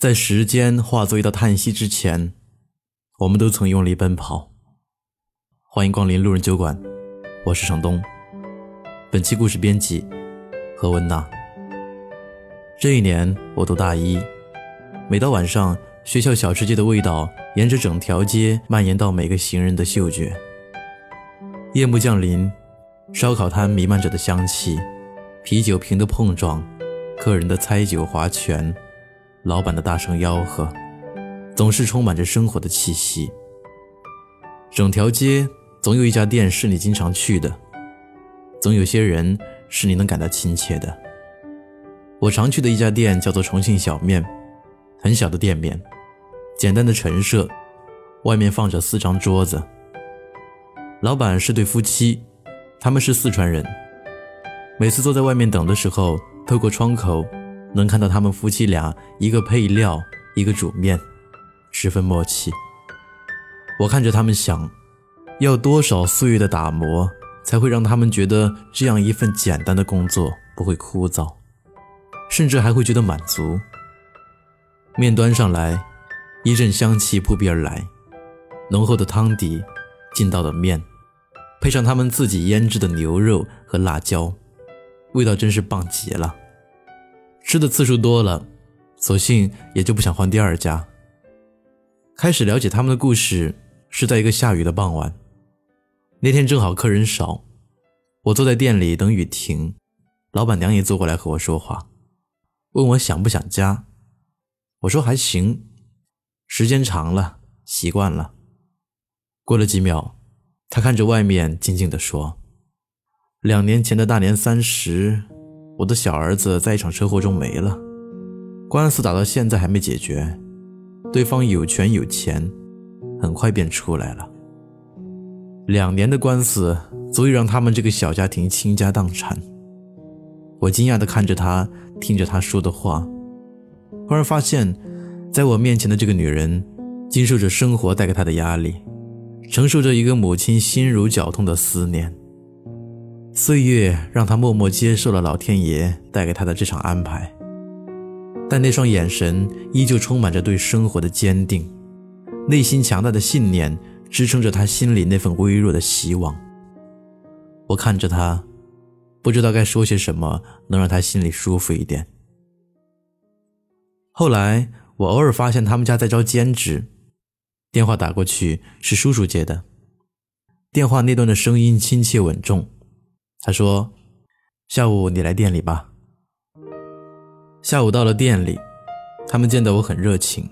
在时间化作一道叹息之前，我们都曾用力奔跑。欢迎光临路人酒馆，我是程东。本期故事编辑何文娜。这一年我读大一，每到晚上，学校小吃街的味道沿着整条街蔓延到每个行人的嗅觉。夜幕降临，烧烤摊弥漫着的香气，啤酒瓶的碰撞，客人的猜酒划拳。老板的大声吆喝，总是充满着生活的气息。整条街总有一家店是你经常去的，总有些人是你能感到亲切的。我常去的一家店叫做重庆小面，很小的店面，简单的陈设，外面放着四张桌子。老板是对夫妻，他们是四川人。每次坐在外面等的时候，透过窗口。能看到他们夫妻俩，一个配料，一个煮面，十分默契。我看着他们想，要多少岁月的打磨，才会让他们觉得这样一份简单的工作不会枯燥，甚至还会觉得满足。面端上来，一阵香气扑鼻而来，浓厚的汤底劲道的面，配上他们自己腌制的牛肉和辣椒，味道真是棒极了。吃的次数多了，索性也就不想换第二家。开始了解他们的故事是在一个下雨的傍晚，那天正好客人少，我坐在店里等雨停，老板娘也坐过来和我说话，问我想不想家。我说还行，时间长了习惯了。过了几秒，他看着外面静静地说：“两年前的大年三十。”我的小儿子在一场车祸中没了，官司打到现在还没解决，对方有权有钱，很快便出来了。两年的官司足以让他们这个小家庭倾家荡产。我惊讶地看着他，听着他说的话，忽然发现，在我面前的这个女人，经受着生活带给她的压力，承受着一个母亲心如绞痛的思念。岁月让他默默接受了老天爷带给他的这场安排，但那双眼神依旧充满着对生活的坚定，内心强大的信念支撑着他心里那份微弱的希望。我看着他，不知道该说些什么能让他心里舒服一点。后来我偶尔发现他们家在招兼职，电话打过去是叔叔接的，电话那端的声音亲切稳重。他说：“下午你来店里吧。”下午到了店里，他们见到我很热情。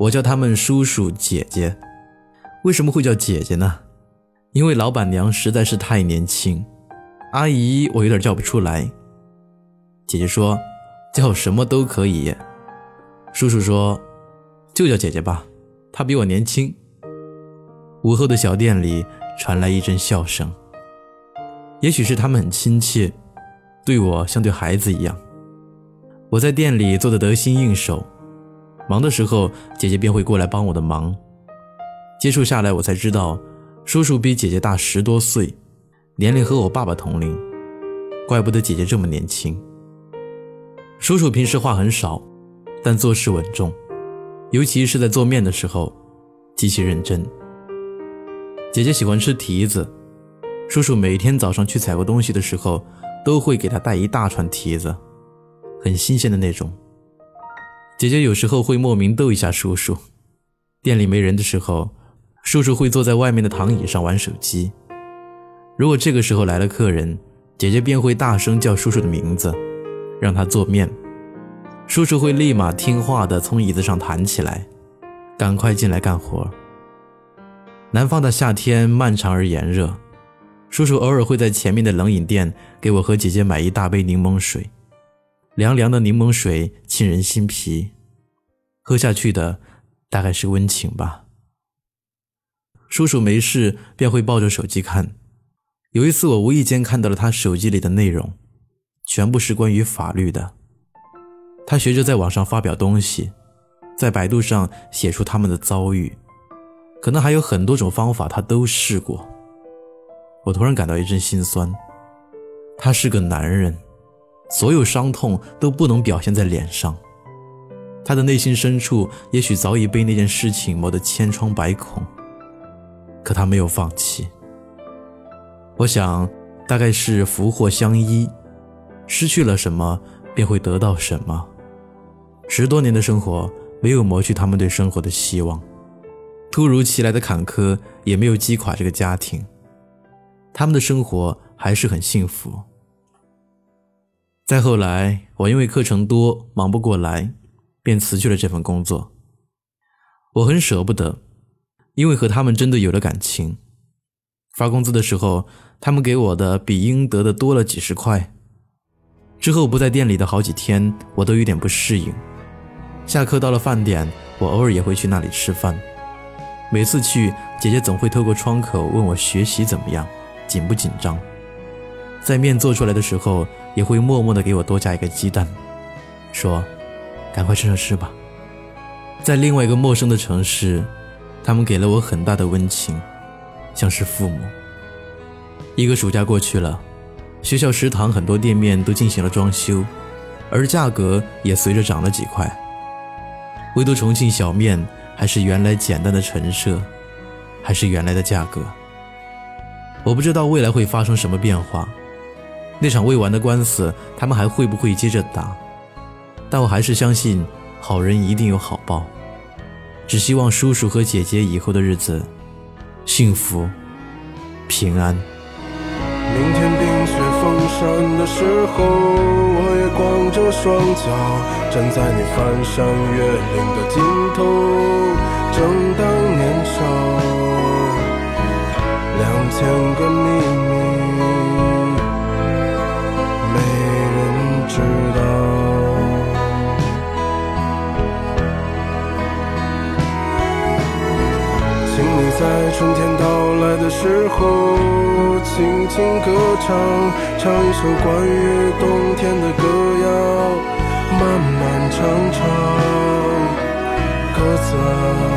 我叫他们叔叔姐姐。为什么会叫姐姐呢？因为老板娘实在是太年轻。阿姨，我有点叫不出来。姐姐说：“叫什么都可以。”叔叔说：“就叫姐姐吧，她比我年轻。”午后的小店里传来一阵笑声。也许是他们很亲切，对我像对孩子一样。我在店里做的得心应手，忙的时候姐姐便会过来帮我的忙。接触下来，我才知道叔叔比姐姐大十多岁，年龄和我爸爸同龄，怪不得姐姐这么年轻。叔叔平时话很少，但做事稳重，尤其是在做面的时候极其认真。姐姐喜欢吃提子。叔叔每天早上去采购东西的时候，都会给他带一大串提子，很新鲜的那种。姐姐有时候会莫名逗一下叔叔。店里没人的时候，叔叔会坐在外面的躺椅上玩手机。如果这个时候来了客人，姐姐便会大声叫叔叔的名字，让他做面。叔叔会立马听话的从椅子上弹起来，赶快进来干活。南方的夏天漫长而炎热。叔叔偶尔会在前面的冷饮店给我和姐姐买一大杯柠檬水，凉凉的柠檬水沁人心脾，喝下去的大概是温情吧。叔叔没事便会抱着手机看，有一次我无意间看到了他手机里的内容，全部是关于法律的。他学着在网上发表东西，在百度上写出他们的遭遇，可能还有很多种方法他都试过。我突然感到一阵心酸。他是个男人，所有伤痛都不能表现在脸上，他的内心深处也许早已被那件事情磨得千疮百孔，可他没有放弃。我想，大概是福祸相依，失去了什么便会得到什么。十多年的生活没有磨去他们对生活的希望，突如其来的坎坷也没有击垮这个家庭，他们的生活还是很幸福。再后来，我因为课程多，忙不过来。便辞去了这份工作。我很舍不得，因为和他们真的有了感情。发工资的时候，他们给我的比应得的多了几十块。之后不在店里的好几天，我都有点不适应。下课到了饭点，我偶尔也会去那里吃饭。每次去，姐姐总会透过窗口问我学习怎么样，紧不紧张。在面做出来的时候，也会默默的给我多加一个鸡蛋，说。赶快趁热吃吧。在另外一个陌生的城市，他们给了我很大的温情，像是父母。一个暑假过去了，学校食堂很多店面都进行了装修，而价格也随着涨了几块。唯独重庆小面还是原来简单的陈设，还是原来的价格。我不知道未来会发生什么变化，那场未完的官司，他们还会不会接着打？但我还是相信，好人一定有好报。只希望叔叔和姐姐以后的日子幸福平安。明天冰雪封山的时候，我也光着双脚站在你翻山越岭的尽头，在春天到来的时候，轻轻歌唱，唱一首关于冬天的歌谣，漫漫长长，鸽子啊，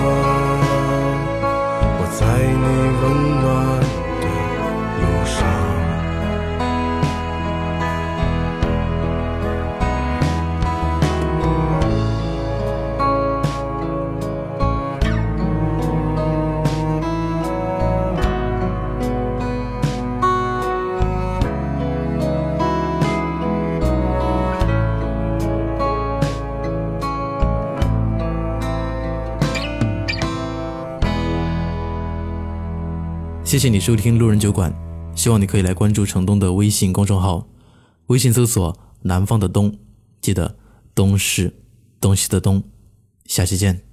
谢谢你收听路人酒馆，希望你可以来关注城东的微信公众号，微信搜索“南方的东”，记得“东”是东西的“东”。下期见。